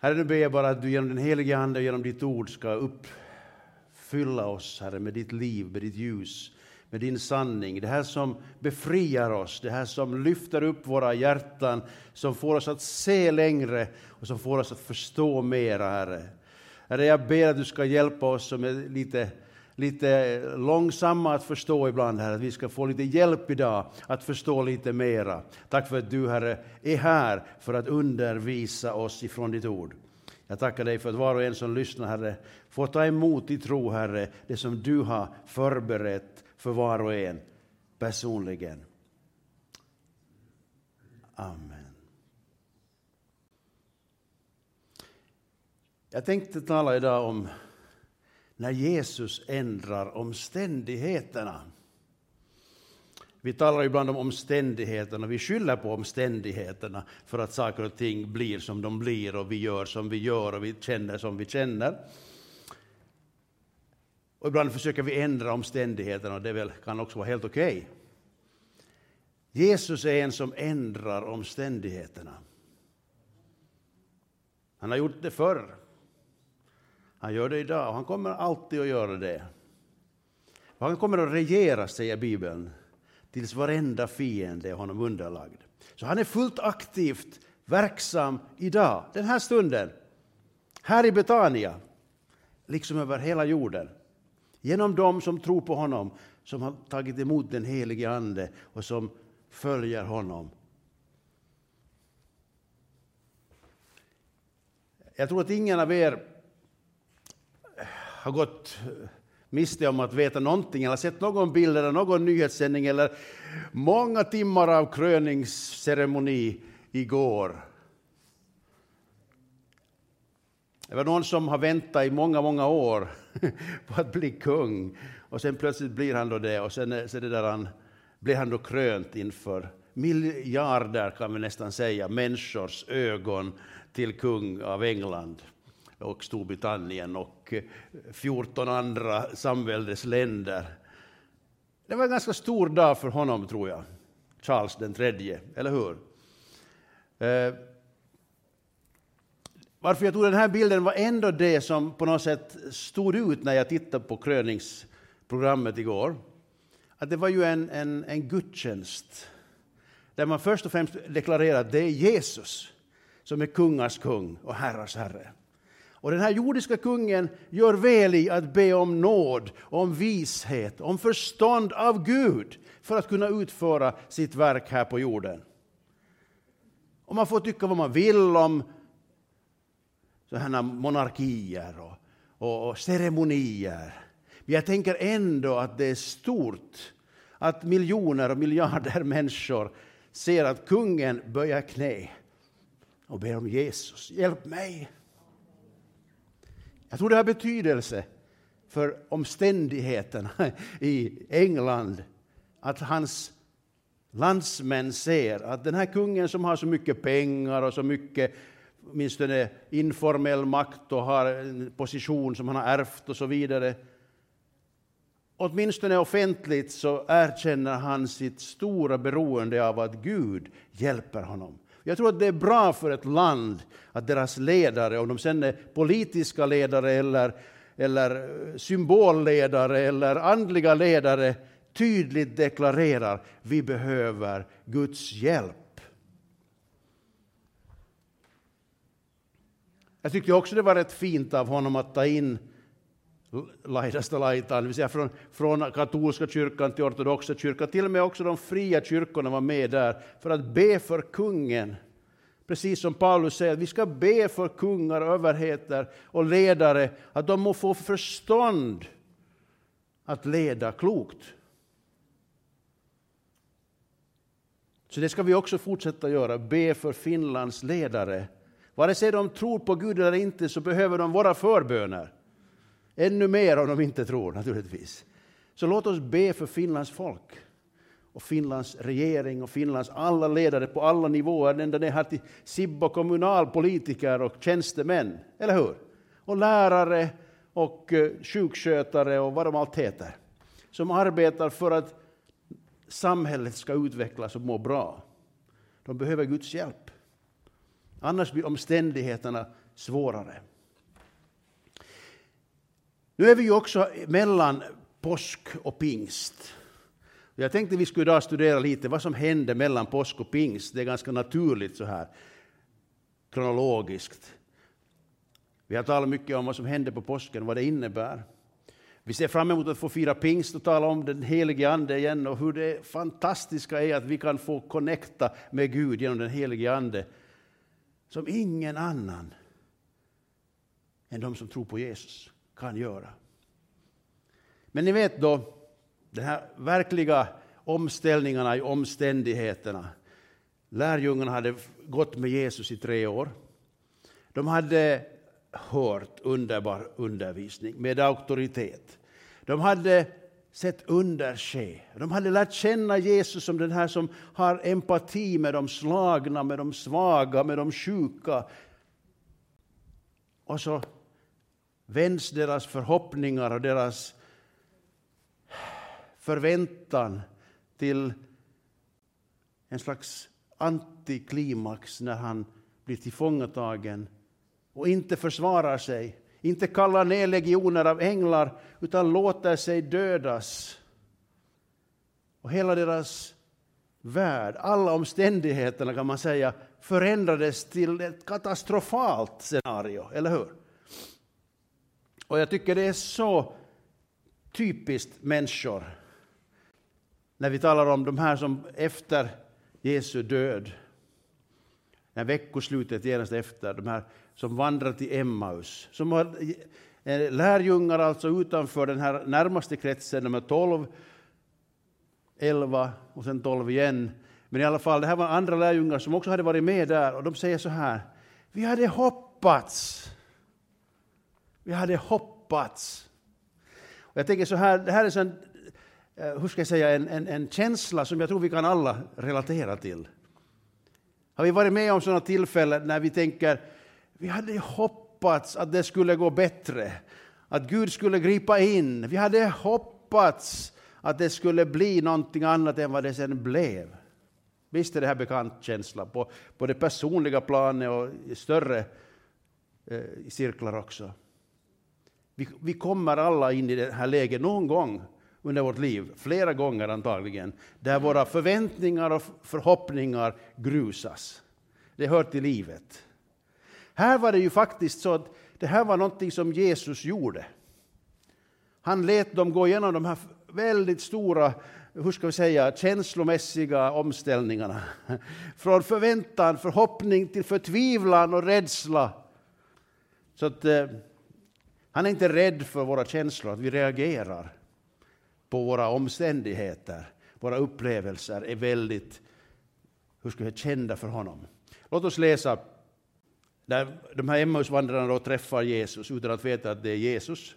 Herre, nu ber jag bara att du genom den helige Ande och genom ditt ord ska uppfylla oss, Herre, med ditt liv, med ditt ljus, med din sanning. Det här som befriar oss, det här som lyfter upp våra hjärtan, som får oss att se längre och som får oss att förstå mera, Herre. Herre, jag ber att du ska hjälpa oss som är lite lite eh, långsamma att förstå ibland, här. att vi ska få lite hjälp idag att förstå lite mera. Tack för att du, Herre, är här för att undervisa oss ifrån ditt ord. Jag tackar dig för att var och en som lyssnar, Herre, får ta emot i tro, Herre, det som du har förberett för var och en personligen. Amen. Jag tänkte tala idag om när Jesus ändrar omständigheterna. Vi talar ibland om omständigheterna, vi skyller på omständigheterna för att saker och ting blir som de blir och vi gör som vi gör och vi känner som vi känner. Och ibland försöker vi ändra omständigheterna och det väl, kan också vara helt okej. Okay. Jesus är en som ändrar omständigheterna. Han har gjort det förr. Han gör det idag och han kommer alltid att göra det. Och han kommer att regera, säger Bibeln, tills varenda fiende är honom underlagd. Så han är fullt aktivt verksam idag, den här stunden, här i Betania, liksom över hela jorden. Genom dem som tror på honom, som har tagit emot den helige Ande och som följer honom. Jag tror att ingen av er har gått eh, miste om att veta någonting eller sett någon bild eller någon nyhetssändning eller många timmar av kröningsceremoni igår. Det var någon som har väntat i många, många år på att bli kung och sen plötsligt blir han då det och sen eh, så det där han, blir han då krönt inför miljarder, kan vi nästan säga, människors ögon till kung av England och Storbritannien och eh, 14 andra samväldesländer. Det var en ganska stor dag för honom, tror jag, Charles den tredje, eller hur? Eh, varför jag tog den här bilden var ändå det som på något sätt stod ut när jag tittade på kröningsprogrammet igår. Att det var ju en, en, en gudstjänst där man först och främst deklarerar att det är Jesus som är kungars kung och herrars herre. Och den här jordiska kungen gör väl i att be om nåd, om vishet, om förstånd av Gud för att kunna utföra sitt verk här på jorden. Och man får tycka vad man vill om sådana monarkier och, och, och ceremonier. Men jag tänker ändå att det är stort att miljoner och miljarder människor ser att kungen böjer knä och ber om Jesus, hjälp mig. Jag tror det har betydelse för omständigheterna i England att hans landsmän ser att den här kungen som har så mycket pengar och så mycket åtminstone informell makt och har en position som han har ärvt och så vidare. Åtminstone offentligt så erkänner han sitt stora beroende av att Gud hjälper honom. Jag tror att det är bra för ett land att deras ledare, om de sen är politiska ledare eller, eller symbolledare eller andliga ledare, tydligt deklarerar vi behöver Guds hjälp. Jag tyckte också det var rätt fint av honom att ta in laidasta laitaan, det vill säga från, från katolska kyrkan till ortodoxa kyrkan. Till och med också de fria kyrkorna var med där för att be för kungen. Precis som Paulus säger, vi ska be för kungar, överheter och ledare att de må få förstånd att leda klokt. Så det ska vi också fortsätta göra, be för Finlands ledare. Vare sig de tror på Gud eller inte så behöver de våra förböner. Ännu mer om de inte tror naturligtvis. Så låt oss be för Finlands folk och Finlands regering och Finlands alla ledare på alla nivåer, ända ner här till Sibbo kommunalpolitiker och tjänstemän, eller hur? Och lärare och eh, sjukskötare och vad de allt heter, som arbetar för att samhället ska utvecklas och må bra. De behöver Guds hjälp. Annars blir omständigheterna svårare. Nu är vi ju också mellan påsk och pingst. Jag tänkte vi skulle idag studera lite vad som hände mellan påsk och pingst. Det är ganska naturligt så här kronologiskt. Vi har talat mycket om vad som hände på påsken, vad det innebär. Vi ser fram emot att få fira pingst och tala om den helige Ande igen och hur det fantastiska är att vi kan få connecta med Gud genom den helige Ande som ingen annan än de som tror på Jesus kan göra. Men ni vet då, de här verkliga omställningarna i omständigheterna. Lärjungarna hade gått med Jesus i tre år. De hade hört underbar undervisning med auktoritet. De hade sett under ske. De hade lärt känna Jesus som den här som har empati med de slagna, med de svaga, med de sjuka. Och så vänds deras förhoppningar och deras förväntan till en slags antiklimax när han blir tillfångatagen och inte försvarar sig, inte kallar ner legioner av änglar utan låter sig dödas. Och hela deras värld, alla omständigheterna kan man säga, förändrades till ett katastrofalt scenario, eller hur? Och jag tycker det är så typiskt människor när vi talar om de här som efter Jesu död, när veckoslutet genast efter, de här som vandrar till Emmaus, som var eh, lärjungar alltså utanför den här närmaste kretsen, de är 12, 11 och sen 12 igen. Men i alla fall, det här var andra lärjungar som också hade varit med där och de säger så här, vi hade hoppats. Vi hade hoppats. Och jag tänker så här, det här är en eh, hur ska jag säga, en, en, en känsla som jag tror vi kan alla relatera till. Har vi varit med om sådana tillfällen när vi tänker vi hade hoppats att det skulle gå bättre, att Gud skulle gripa in. Vi hade hoppats att det skulle bli någonting annat än vad det sen blev. Visst är det här bekant känsla på, på det personliga planet och i större eh, cirklar också. Vi, vi kommer alla in i det här läget någon gång under vårt liv, flera gånger antagligen, där våra förväntningar och förhoppningar grusas. Det hör till livet. Här var det ju faktiskt så att det här var någonting som Jesus gjorde. Han lät dem gå igenom de här väldigt stora hur ska vi säga, känslomässiga omställningarna. Från förväntan, förhoppning till förtvivlan och rädsla. Så att, eh, han är inte rädd för våra känslor, att vi reagerar på våra omständigheter, våra upplevelser är väldigt hur ska jag, kända för honom. Låt oss läsa där de här Emmausvandrarna då träffar Jesus utan att veta att det är Jesus.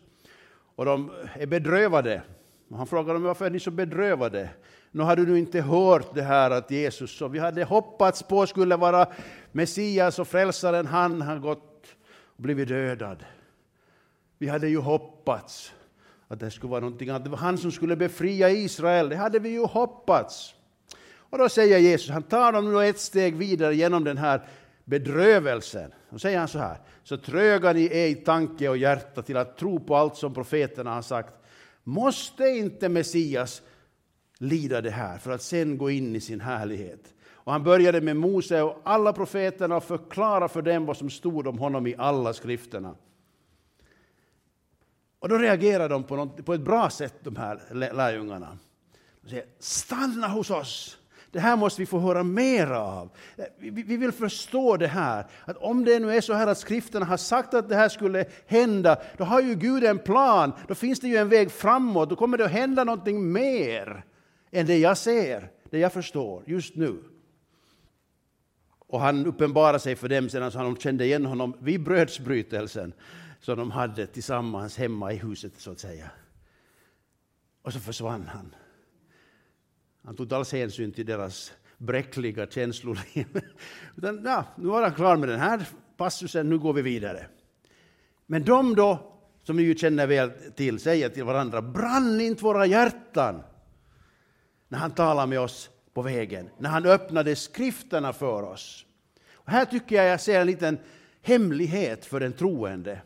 Och de är bedrövade. Och han frågar dem varför är ni så bedrövade? Nu har du nu inte hört det här att Jesus som vi hade hoppats på skulle vara Messias och frälsaren, han har gått och blivit dödad. Vi hade ju hoppats att det skulle vara någonting annat. Det var han som skulle befria Israel. Det hade vi ju hoppats. Och då säger Jesus, han tar dem nu ett steg vidare genom den här bedrövelsen. Då säger han så här, så tröga ni är i tanke och hjärta till att tro på allt som profeterna har sagt. Måste inte Messias lida det här för att sen gå in i sin härlighet? Och han började med Mose och alla profeterna och förklara för dem vad som stod om honom i alla skrifterna. Och då reagerar de på, något, på ett bra sätt, de här lärjungarna. De säger, stanna hos oss! Det här måste vi få höra mer av. Eh, vi, vill förstå det här. Att om det nu är så här att skrifterna har sagt att det här skulle hända, då har ju Gud en plan. Då finns det ju en väg framåt. Då kommer det att hända någonting mer än det jag ser, det jag förstår just nu. Och han uppenbarar sig för dem sedan så de kände igen honom vid brödsbrytelsen som de hade tillsammans hemma i huset så att säga. Och så försvann han. Han tog inte alls hänsyn till deras bräckliga känsloliv. Utan, ja, nu var han klar med den här passusen, nu går vi vidare. Men de då, som ni ju känner väl till, säger till varandra, brann inte våra hjärtan när han talade med oss på vägen, när han öppnade skrifterna för oss. Här tycker jag jag ser en liten hemlighet för den troende.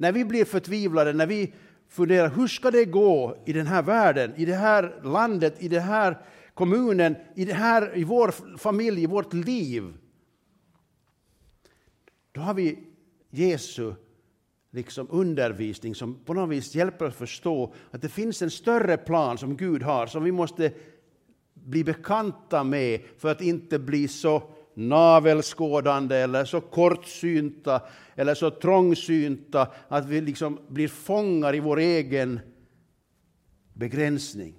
När vi blir förtvivlade, när vi funderar hur ska det gå i den här världen, i det här landet, i den här kommunen, i, det här, i vår familj, i vårt liv. Då har vi Jesu liksom undervisning som på något vis hjälper oss förstå att det finns en större plan som Gud har som vi måste bli bekanta med för att inte bli så navelskådande eller så kortsynta eller så trångsynta att vi liksom blir fångar i vår egen begränsning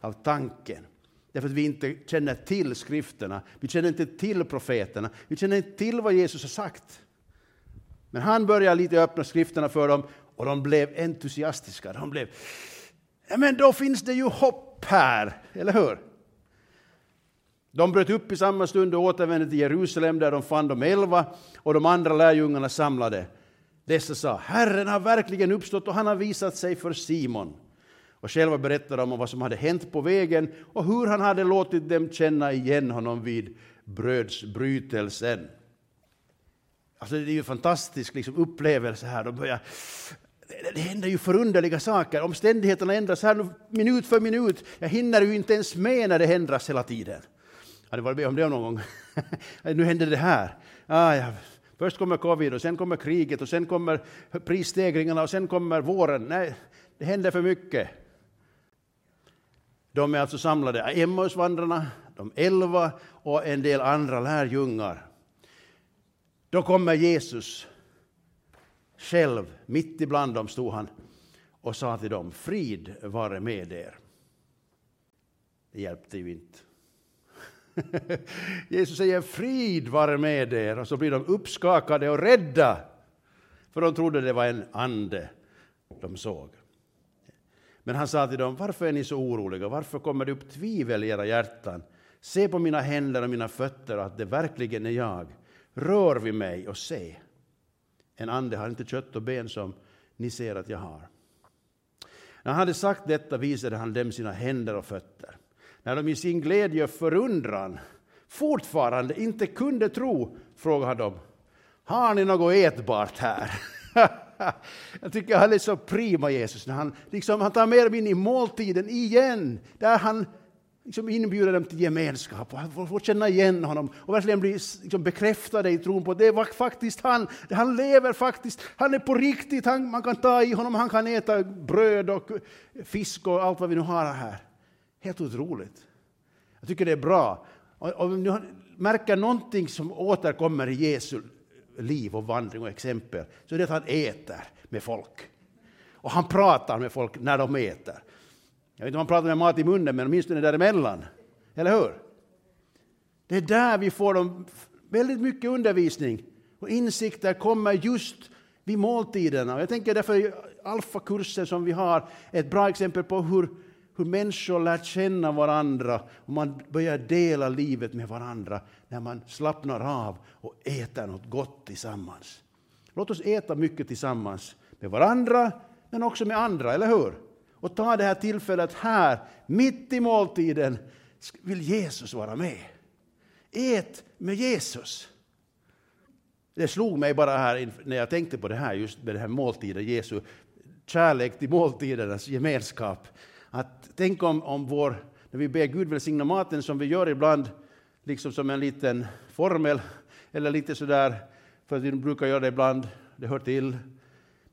av tanken. Därför att vi inte känner till skrifterna, vi känner inte till profeterna, vi känner inte till vad Jesus har sagt. Men han började lite öppna skrifterna för dem och de blev entusiastiska. De blev, ja men då finns det ju hopp här, eller hur? De bröt upp i samma stund och återvände till Jerusalem där de fann de elva och de andra lärjungarna samlade. Dessa sa, Herren har verkligen uppstått och han har visat sig för Simon. Och själva berättade de om vad som hade hänt på vägen och hur han hade låtit dem känna igen honom vid brödsbrytelsen. Alltså det är ju en fantastisk liksom, upplevelse här. De börjar, det händer ju förunderliga saker. Omständigheterna ändras här minut för minut. Jag hinner ju inte ens med när det ändras hela tiden. Har du varit med om det någon gång? nu händer det här. Ah, ja. Först kommer covid och sen kommer kriget och sen kommer prisstegringarna och sen kommer våren. Nej, det händer för mycket. De är alltså samlade, Emmausvandrarna, de elva och en del andra lärjungar. Då kommer Jesus själv, mitt ibland dem stod han och sa till dem, frid vare med er. Det hjälpte ju inte. Jesus säger frid vare med er och så blir de uppskakade och rädda. För de trodde det var en ande de såg. Men han sa till dem, varför är ni så oroliga? Varför kommer det upp tvivel i era hjärtan? Se på mina händer och mina fötter att det verkligen är jag. Rör vid mig och se. En ande har inte kött och ben som ni ser att jag har. När han hade sagt detta visade han dem sina händer och fötter. När de i sin glädje och förundran fortfarande inte kunde tro frågade de, har ni något ätbart här? Jag tycker han är så prima, Jesus, när han, liksom, han tar med dem in i måltiden igen, där han liksom inbjuder dem till gemenskap och får känna igen honom och verkligen bli liksom bekräftade i tron på att det var faktiskt han, han lever faktiskt, han är på riktigt, han, man kan ta i honom, han kan äta bröd och fisk och allt vad vi nu har här. Helt otroligt. Jag tycker det är bra. Om ni märker någonting som återkommer i Jesu liv och vandring och exempel, så är det att han äter med folk. Och han pratar med folk när de äter. Jag vet inte om han pratar med mat i munnen, men åtminstone däremellan. Eller hur? Det är där vi får dem väldigt mycket undervisning och insikter kommer just vid måltiderna. Jag tänker därför alfakursen som vi har är ett bra exempel på hur hur människor lär känna varandra och man börjar dela livet med varandra när man slappnar av och äter något gott tillsammans. Låt oss äta mycket tillsammans med varandra, men också med andra, eller hur? Och ta det här tillfället här, mitt i måltiden, vill Jesus vara med. Ät med Jesus. Det slog mig bara här när jag tänkte på det här, just med den här måltiden, Jesu kärlek till måltidernas gemenskap. Att tänk om, om vår, när vi ber Gud välsigna maten som vi gör ibland, liksom som en liten formel, eller lite sådär, för att vi brukar göra det ibland, det hör till.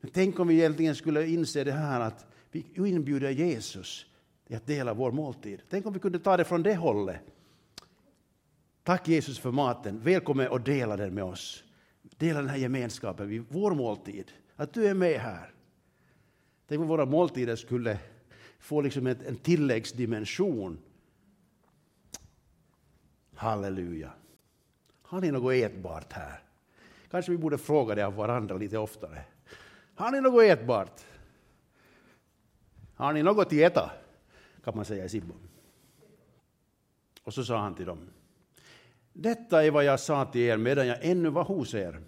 Men tänk om vi egentligen skulle inse det här att vi inbjuder Jesus till att dela vår måltid. Tänk om vi kunde ta det från det hållet. Tack Jesus för maten, välkommen att dela den med oss. Dela den här gemenskapen vid vår måltid, att du är med här. Tänk om våra måltider skulle får liksom ett, en tilläggsdimension. Halleluja. Har ni något ätbart här? Kanske vi borde fråga det av varandra lite oftare. Har ni något ätbart? Har ni något att äta? Kan man säga i Sibbo. Och så sa han till dem. Detta är vad jag sa till er medan jag ännu var hos er.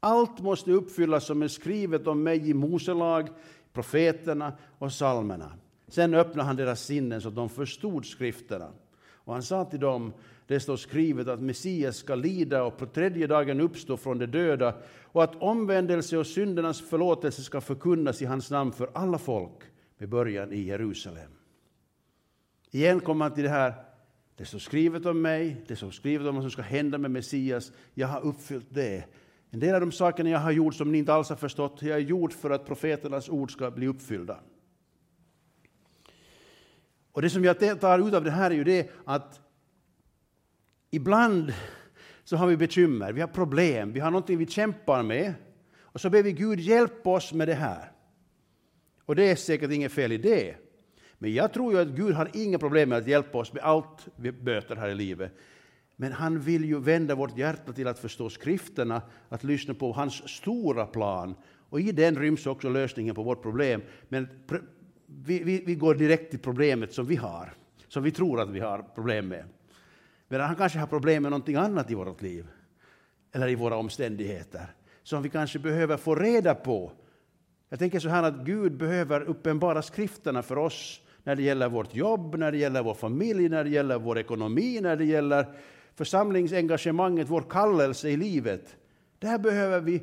Allt måste uppfyllas som är skrivet om mig i Moselag, profeterna och psalmerna. Sen öppnade han deras sinnen så att de förstod skrifterna. Och han sa till dem, Det står skrivet att Messias ska lida och på tredje dagen uppstå från de döda och att omvändelse och syndernas förlåtelse ska förkunnas i hans namn för alla folk med början i Jerusalem. Igen kommer han till det här, det står skrivet om mig, det står skrivet om vad som ska hända med Messias, jag har uppfyllt det. En del av de sakerna jag har gjort som ni inte alls har förstått, jag har gjort för att profeternas ord ska bli uppfyllda. Och det som jag tar ut av det här är ju det att ibland så har vi bekymmer, vi har problem, vi har någonting vi kämpar med. Och så ber vi Gud hjälpa oss med det här. Och det är säkert inget fel i det. Men jag tror ju att Gud har inga problem med att hjälpa oss med allt vi möter här i livet. Men han vill ju vända vårt hjärta till att förstå skrifterna, att lyssna på hans stora plan. Och i den ryms också lösningen på vårt problem. Men vi, vi, vi går direkt till problemet som vi har, som vi tror att vi har problem med. Medan han kanske har problem med någonting annat i vårt liv, eller i våra omständigheter, som vi kanske behöver få reda på. Jag tänker så här att Gud behöver uppenbara skrifterna för oss när det gäller vårt jobb, när det gäller vår familj, när det gäller vår ekonomi, när det gäller församlingsengagemanget, vår kallelse i livet. Där behöver vi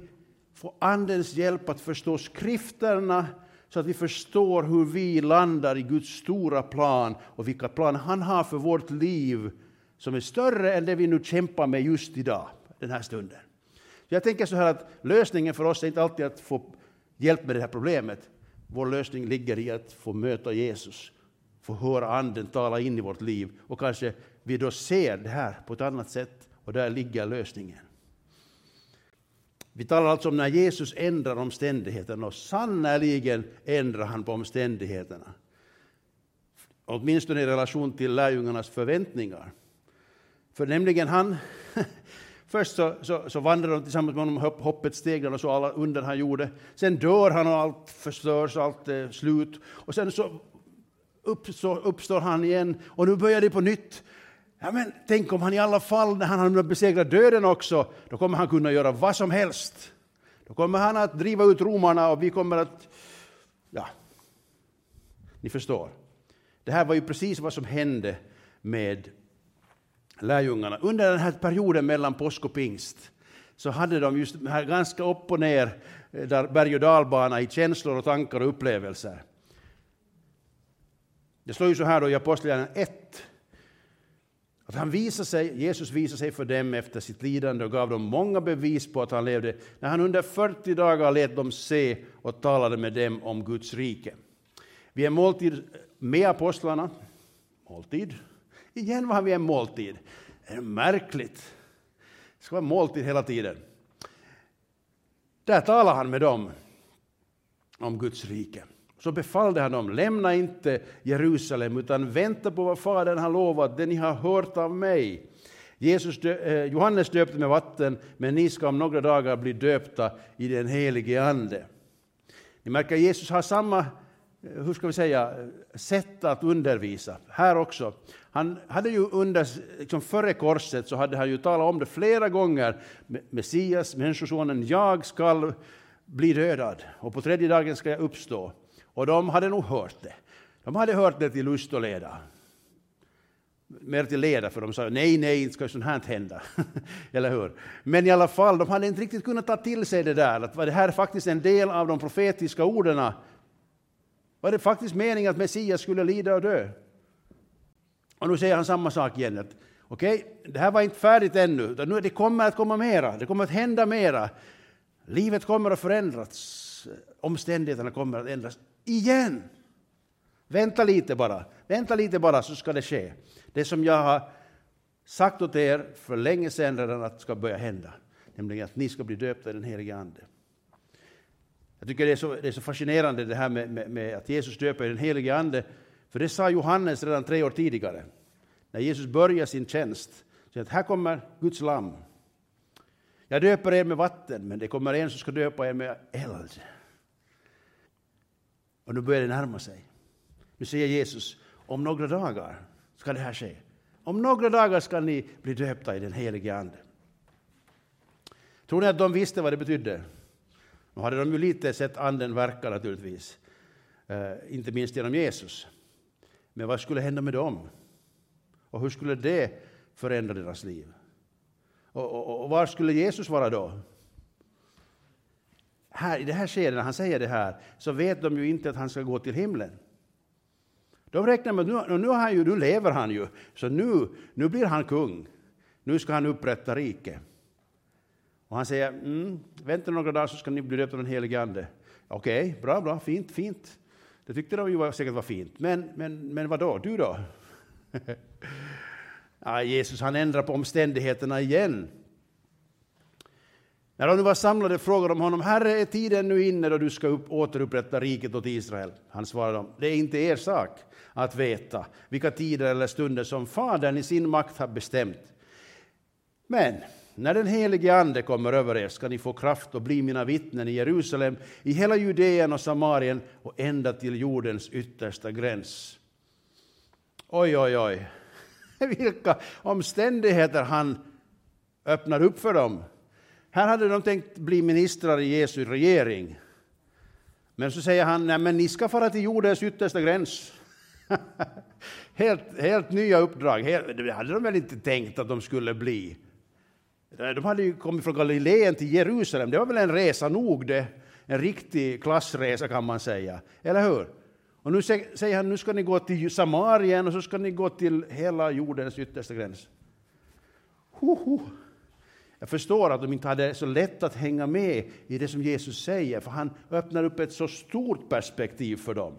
få Andens hjälp att förstå skrifterna så att vi förstår hur vi landar i Guds stora plan och vilka plan han har för vårt liv som är större än det vi nu kämpar med just idag, den här stunden. Jag tänker så här att lösningen för oss är inte alltid att få hjälp med det här problemet. Vår lösning ligger i att få möta Jesus, få höra Anden tala in i vårt liv och kanske vi då ser det här på ett annat sätt och där ligger lösningen. Vi talar alltså om när Jesus ändrar omständigheterna och sannerligen ändrar han på omständigheterna. Åtminstone i relation till lärjungarnas förväntningar. För nämligen han, först så, så, så vandrar de tillsammans med honom hoppets steg och så alla under han gjorde. Sen dör han och allt förstörs, allt är slut. Och sen så uppstår, uppstår han igen och nu börjar det på nytt. Ja, men tänk om han i alla fall, när han har besegrat döden också, då kommer han kunna göra vad som helst. Då kommer han att driva ut romarna och vi kommer att... Ja, ni förstår. Det här var ju precis vad som hände med lärjungarna. Under den här perioden mellan påsk och pingst så hade de just här ganska upp och ner, eh, där berg och dalbana i känslor och tankar och upplevelser. Det står ju så här då i Apostlagärningarna 1, att han visade sig, Jesus visade sig för dem efter sitt lidande och gav dem många bevis på att han levde, när han under 40 dagar lät dem se och talade med dem om Guds rike. Vid en måltid med apostlarna, måltid, igen var han vid en måltid. Det är märkligt. Det ska vara måltid hela tiden. Där talar han med dem om Guds rike så befallde han dem, lämna inte Jerusalem utan vänta på vad Fadern har lovat, det ni har hört av mig. Jesus dö, eh, Johannes döpte med vatten, men ni ska om några dagar bli döpta i den helige Ande. Ni märker, Jesus har samma eh, hur ska vi säga, sätt att undervisa här också. Han hade ju under, liksom före korset så hade han ju talat om det flera gånger. Messias, Människosonen, jag skall bli dödad och på tredje dagen ska jag uppstå. Och de hade nog hört det. De hade hört det till lust och leda. Mer till leda, för de sa nej, nej, inte ska sånt här hända. Eller hur? Men i alla fall, de hade inte riktigt kunnat ta till sig det där, att var det här faktiskt en del av de profetiska orden. Var det faktiskt meningen att Messias skulle lida och dö? Och nu säger han samma sak igen. Att, Okej, okay, det här var inte färdigt ännu, utan nu, det kommer att komma mera, det kommer att hända mera. Livet kommer att förändras, omständigheterna kommer att ändras igen. Vänta lite bara, vänta lite bara så ska det ske. Det som jag har sagt åt er för länge sedan redan att ska börja hända, nämligen att ni ska bli döpta i den helige Ande. Jag tycker det är så, det är så fascinerande det här med, med, med, att Jesus döper i den helige Ande, för det sa Johannes redan tre år tidigare, när Jesus började sin tjänst. Så att här kommer Guds lamm. Jag döper er med vatten, men det kommer en som ska döpa er med eld. Och nu börjar det närma sig. Nu säger Jesus, om några dagar ska det här ske. Om några dagar ska ni bli döpta i den helige Ande. Tror ni att de visste vad det betydde? Nu hade de ju lite sett Anden verka naturligtvis, uh, inte minst genom Jesus. Men vad skulle hända med dem? Och hur skulle det förändra deras liv. Och, och, och var skulle Jesus vara då? Här, I det här skedet, när han säger det här, så vet de ju inte att han ska gå till himlen. De räknar med att nu, nu, han ju, nu lever han ju, så nu, nu blir han kung. Nu ska han upprätta rike. Och han säger, mm, vänta några dagar så ska ni bli döpta av den helige Ande. Okej, okay, bra, bra, fint, fint. Det tyckte de ju säkert var fint. Men, men, men vad då, du då? ja, Jesus han ändrar på omständigheterna igen. När de nu var samlade frågade de honom, Herre, är tiden nu inne då du ska upp, återupprätta riket åt Israel? Han svarade dem, det är inte er sak att veta vilka tider eller stunder som Fadern i sin makt har bestämt. Men när den helige Ande kommer över er ska ni få kraft och bli mina vittnen i Jerusalem, i hela Judeen och Samarien och ända till jordens yttersta gräns. Oj, oj, oj. Vilka omständigheter han öppnar upp för dem. Här hade de tänkt bli ministrar i Jesu regering. Men så säger han, nej men ni ska fara till jordens yttersta gräns. helt, helt nya uppdrag. Helt, det hade de väl inte tänkt att de skulle bli. De hade ju kommit från Galileen till Jerusalem. Det var väl en resa nog det. En riktig klassresa kan man säga. Eller hur? Och nu säger han, nu ska ni gå till Samarien och så ska ni gå till hela jordens yttersta gräns. Hoho. Jag förstår att de inte hade så lätt att hänga med i det som Jesus säger, för han öppnar upp ett så stort perspektiv för dem.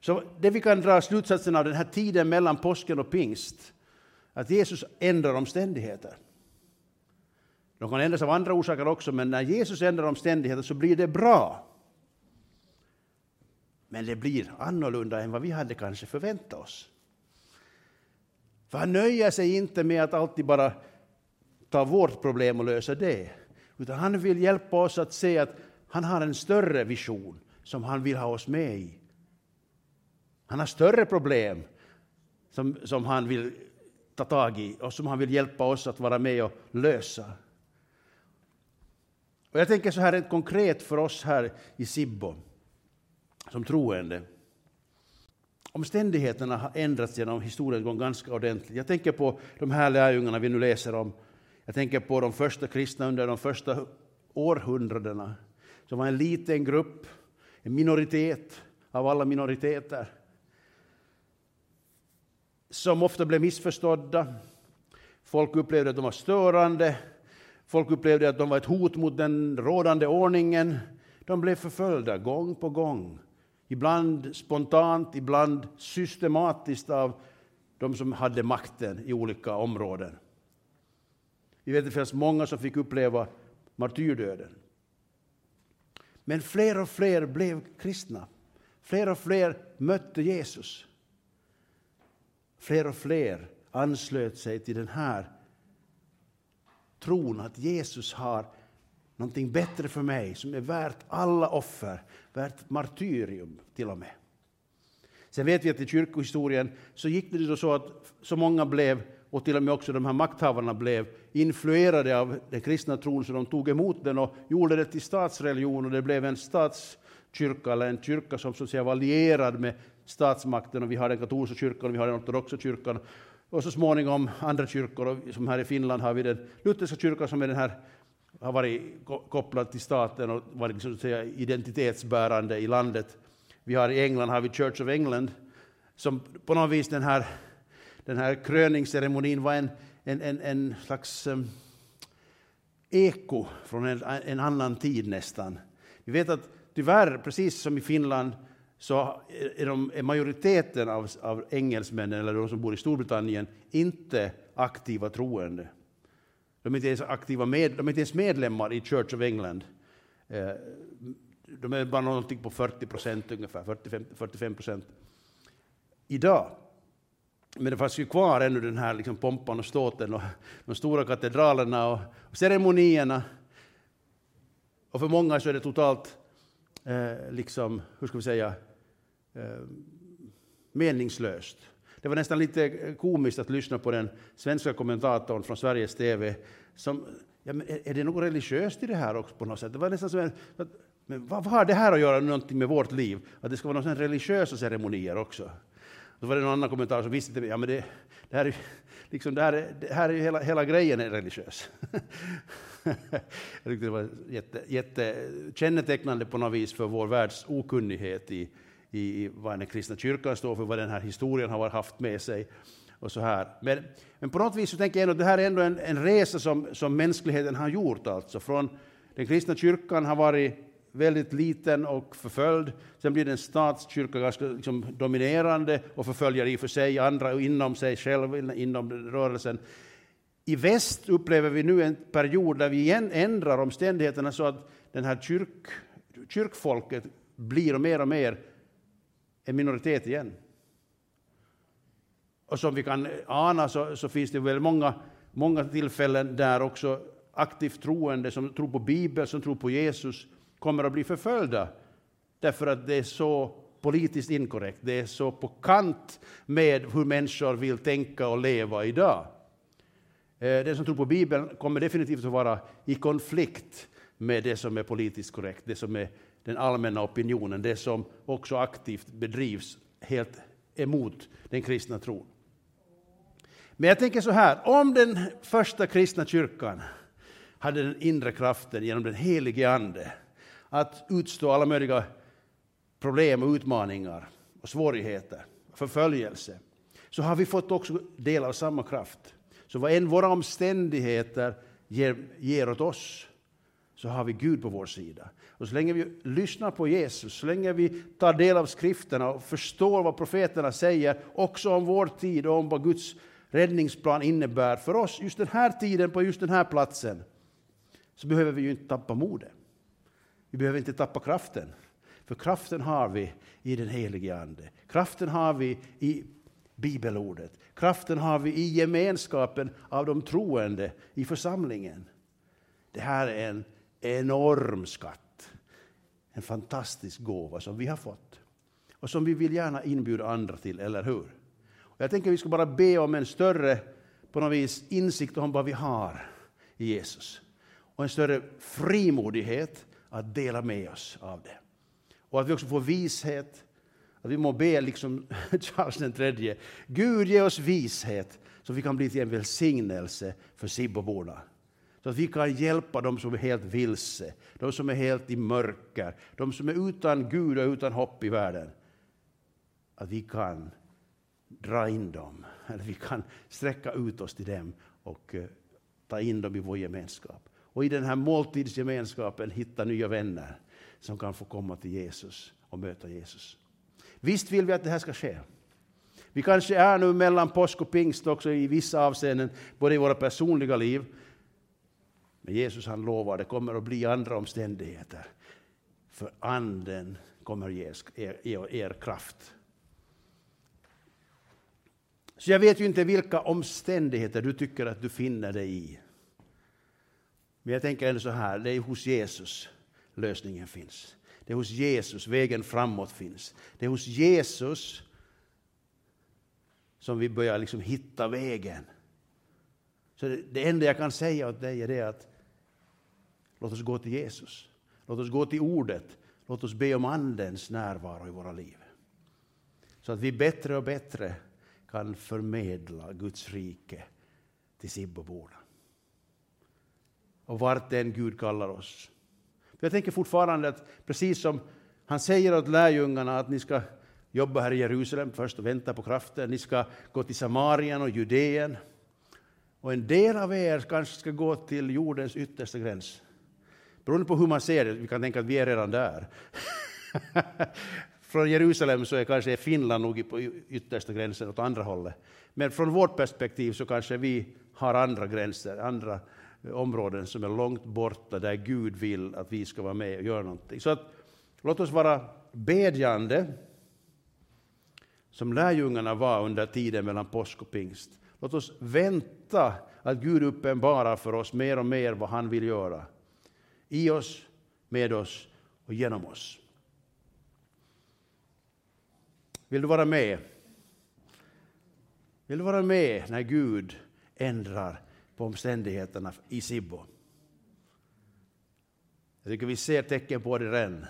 Så det vi kan dra slutsatsen av den här tiden mellan påsken och pingst, att Jesus ändrar omständigheter. De kan ändras av andra orsaker också, men när Jesus ändrar omständigheter så blir det bra. Men det blir annorlunda än vad vi hade kanske förväntat oss. För han nöjer sig inte med att alltid bara ta vårt problem och lösa det, utan han vill hjälpa oss att se att han har en större vision som han vill ha oss med i. Han har större problem som, som han vill ta tag i och som han vill hjälpa oss att vara med och lösa. Och jag tänker så här rent konkret för oss här i Sibbo som troende. Omständigheterna har ändrats genom historiens gång ganska ordentligt. Jag tänker på de här lärjungarna vi nu läser om. Jag tänker på de första kristna under de första århundradena, som var en liten grupp, en minoritet av alla minoriteter, som ofta blev missförstådda. Folk upplevde att de var störande, folk upplevde att de var ett hot mot den rådande ordningen. De blev förföljda gång på gång Ibland spontant, ibland systematiskt av de som hade makten i olika områden. Vi vet att det finns många som fick uppleva martyrdöden. Men fler och fler blev kristna. Fler och fler mötte Jesus. Fler och fler anslöt sig till den här tron att Jesus har någonting bättre för mig som är värt alla offer, värt martyrium till och med. Sen vet vi att i kyrkohistorien så gick det så att så många blev, och till och med också de här makthavarna blev, influerade av den kristna tron så de tog emot den och gjorde det till statsreligion och det blev en statskyrka eller en kyrka som så att säga var allierad med statsmakten och vi har den katolska kyrkan och vi har den ortodoxa kyrkan och så småningom andra kyrkor, och som här i Finland har vi den lutherska kyrkan som är den här har varit kopplad till staten och varit liksom, säga, identitetsbärande i landet. Vi har I England har vi Church of England, som på något vis den här, den här kröningsceremonin var en, en, en, en slags um, eko från en, en, annan tid nästan. Vi vet att tyvärr, precis som i Finland, så är, de, är majoriteten av, av engelsmännen, eller de som bor i Storbritannien, inte aktiva troende. De är inte ens aktiva med, de är inte ens medlemmar i Church of England. Eh, de är bara någonting på 40 procent ungefär, 45 procent. Idag. Men det fanns ju kvar ännu den här liksom pompan och ståten och de stora katedralerna och ceremonierna. Och för många så är det totalt, eh, liksom, hur ska vi säga, eh, meningslöst. Det var nästan lite eh, komiskt att lyssna på den svenska kommentatorn från Sveriges TV. Som, ja, men är, det något religiöst i det här också på något sätt? Det var nästan som en, men vad, vad har det här att göra med någonting med vårt liv? Att det ska vara någon religiösa ceremonier också? Då var det någon annan kommentar som visste inte, ja men det, det här är liksom, det här är, det här är hela, hela grejen är religiös. jag tyckte det var jätte, jätte kännetecknande på något vis för vår världs okunnighet i, i vad den kristna kyrkan står för, vad den här historien har haft med sig. Och så här. Men, men på något vis så tänker jag ändå att det här är ändå en, en resa som, som mänskligheten har gjort. Alltså. Från den kristna kyrkan har varit väldigt liten och förföljd. Sen blir den statskyrka ganska liksom, dominerande och förföljer i och för sig andra och inom sig själv, inom rörelsen. I väst upplever vi nu en period där vi igen ändrar omständigheterna så att den här kyrk, kyrkfolket blir mer och mer en minoritet igen. Och som vi kan ana så, så finns det väl många, många tillfällen där också aktivt troende som tror på Bibeln, som tror på Jesus, kommer att bli förföljda därför att det är så politiskt inkorrekt. Det är så på kant med hur människor vill tänka och leva idag. Eh, den som tror på Bibeln kommer definitivt att vara i konflikt med det som är politiskt korrekt, det som är den allmänna opinionen, det som också aktivt bedrivs helt emot den kristna tron. Men jag tänker så här, om den första kristna kyrkan hade den inre kraften genom den helige Ande att utstå alla möjliga problem och utmaningar och svårigheter, förföljelse, så har vi fått också del av samma kraft. Så vad än våra omständigheter ger, ger åt oss, så har vi Gud på vår sida. Och så länge vi lyssnar på Jesus, så länge vi tar del av skrifterna och förstår vad profeterna säger, också om vår tid och om vad Guds räddningsplan innebär för oss just den här tiden på just den här platsen, så behöver vi ju inte tappa modet. Vi behöver inte tappa kraften, för kraften har vi i den helige Ande. Kraften har vi i bibelordet. Kraften har vi i gemenskapen av de troende i församlingen. Det här är en enorm skatt, en fantastisk gåva som vi har fått och som vi vill gärna inbjuda andra till, eller hur? Och jag tänker att vi ska bara be om en större på något vis, insikt om vad vi har i Jesus och en större frimodighet att dela med oss av det. Och att vi också får vishet, att vi må be liksom Charles III, Gud ge oss vishet så vi kan bli till en välsignelse för Sibboborna. Så att vi kan hjälpa dem som är helt vilse, de som är helt i mörker, de som är utan Gud och utan hopp i världen. Att vi kan dra in dem, eller vi kan sträcka ut oss till dem och eh, ta in dem i vår gemenskap och i den här måltidsgemenskapen hitta nya vänner som kan få komma till Jesus och möta Jesus. Visst vill vi att det här ska ske. Vi kanske är nu mellan påsk och pingst också i vissa avseenden, både i våra personliga liv, men Jesus han lovar, det kommer att bli andra omständigheter. För anden kommer ge er, er, er kraft. Så jag vet ju inte vilka omständigheter du tycker att du finner dig i. Men jag tänker ändå så här, det är hos Jesus lösningen finns. Det är hos Jesus vägen framåt finns. Det är hos Jesus som vi börjar liksom hitta vägen. Så det, det enda jag kan säga åt dig är det att låt oss gå till Jesus. Låt oss gå till ordet. Låt oss be om Andens närvaro i våra liv. Så att vi bättre och bättre kan förmedla Guds rike till Sibboborna och vart än Gud kallar oss. Jag tänker fortfarande att precis som han säger åt lärjungarna att ni ska jobba här i Jerusalem först och vänta på kraften, ni ska gå till Samarien och Judeen. Och en del av er kanske ska gå till jordens yttersta gräns. Beroende på hur man ser det, vi kan tänka att vi är redan där. från Jerusalem så är kanske Finland nog på yttersta gränsen åt andra hållet. Men från vårt perspektiv så kanske vi har andra gränser, andra eh, områden som är långt borta, där Gud vill att vi ska vara med och göra någonting. Så att, låt oss vara bedjande, som lärjungarna var under tiden mellan påsk och pingst. Låt oss vänta att Gud uppenbarar för oss mer och mer vad han vill göra. I oss, med oss och genom oss. Vill du vara med? Vill du vara med när Gud ändrar på omständigheterna i Sibbo. Jag tycker vi ser tecken på det redan. Men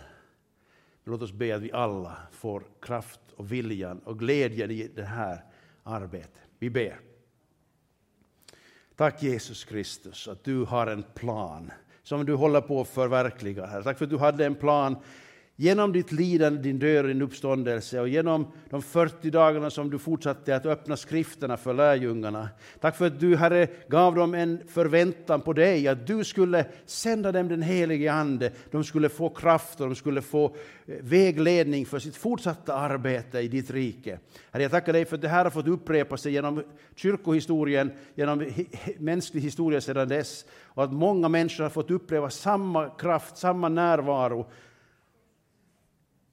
låt oss be att vi alla får kraft och viljan och glädjen i det här arbetet. Vi ber. Tack Jesus Kristus att du har en plan som du håller på att förverkliga. Tack för att du hade en plan Genom ditt lidande, din död och din uppståndelse och genom de 40 dagarna som du fortsatte att öppna skrifterna för lärjungarna. Tack för att du, Herre, gav dem en förväntan på dig, att du skulle sända dem den helige Ande. De skulle få kraft och de skulle få eh, vägledning för sitt fortsatta arbete i ditt rike. Herre, jag tackar dig för att det här har fått upprepa sig genom kyrkohistorien, genom mänsklig historia sedan dess. Och att många människor har fått uppleva samma kraft, samma närvaro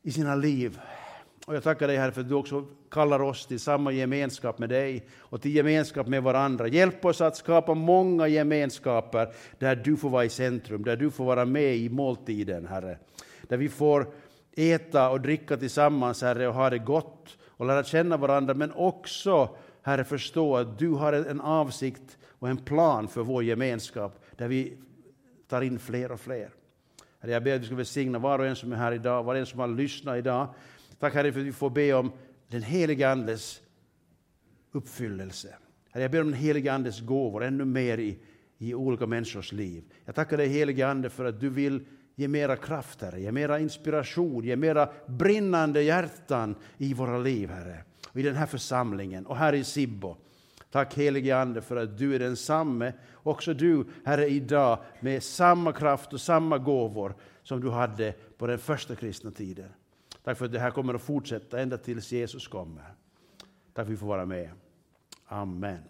i sina liv. Och jag tackar dig Herre för att du också kallar oss till samma gemenskap med dig och till gemenskap med varandra. Hjälp oss att skapa många gemenskaper där du får vara i centrum, där du får vara med i måltiden, Herre. Där vi får äta och dricka tillsammans, Herre, och ha det gott och lära känna varandra, men också, Herre, förstå att du har en avsikt och en plan för vår gemenskap, där vi tar in fler och fler. Herre, jag ber att du ska välsigna var och en som är här idag, var och en som har lyssnat idag. Tack Herre för att vi får be om den helige Andes uppfyllelse. Herre, jag ber om den helige Andes gåvor ännu mer i, i olika människors liv. Jag tackar dig helige Ande för att du vill ge mera kraft, Herre, ge mera inspiration, ge mera brinnande hjärtan i våra liv, Herre. Och I den här församlingen och här i Sibbo. Tack helige Ande för att du är densamme, också du Herre idag med samma kraft och samma gåvor som du hade på den första kristna tiden. Tack för att det här kommer att fortsätta ända tills Jesus kommer. Tack för att vi får vara med. Amen.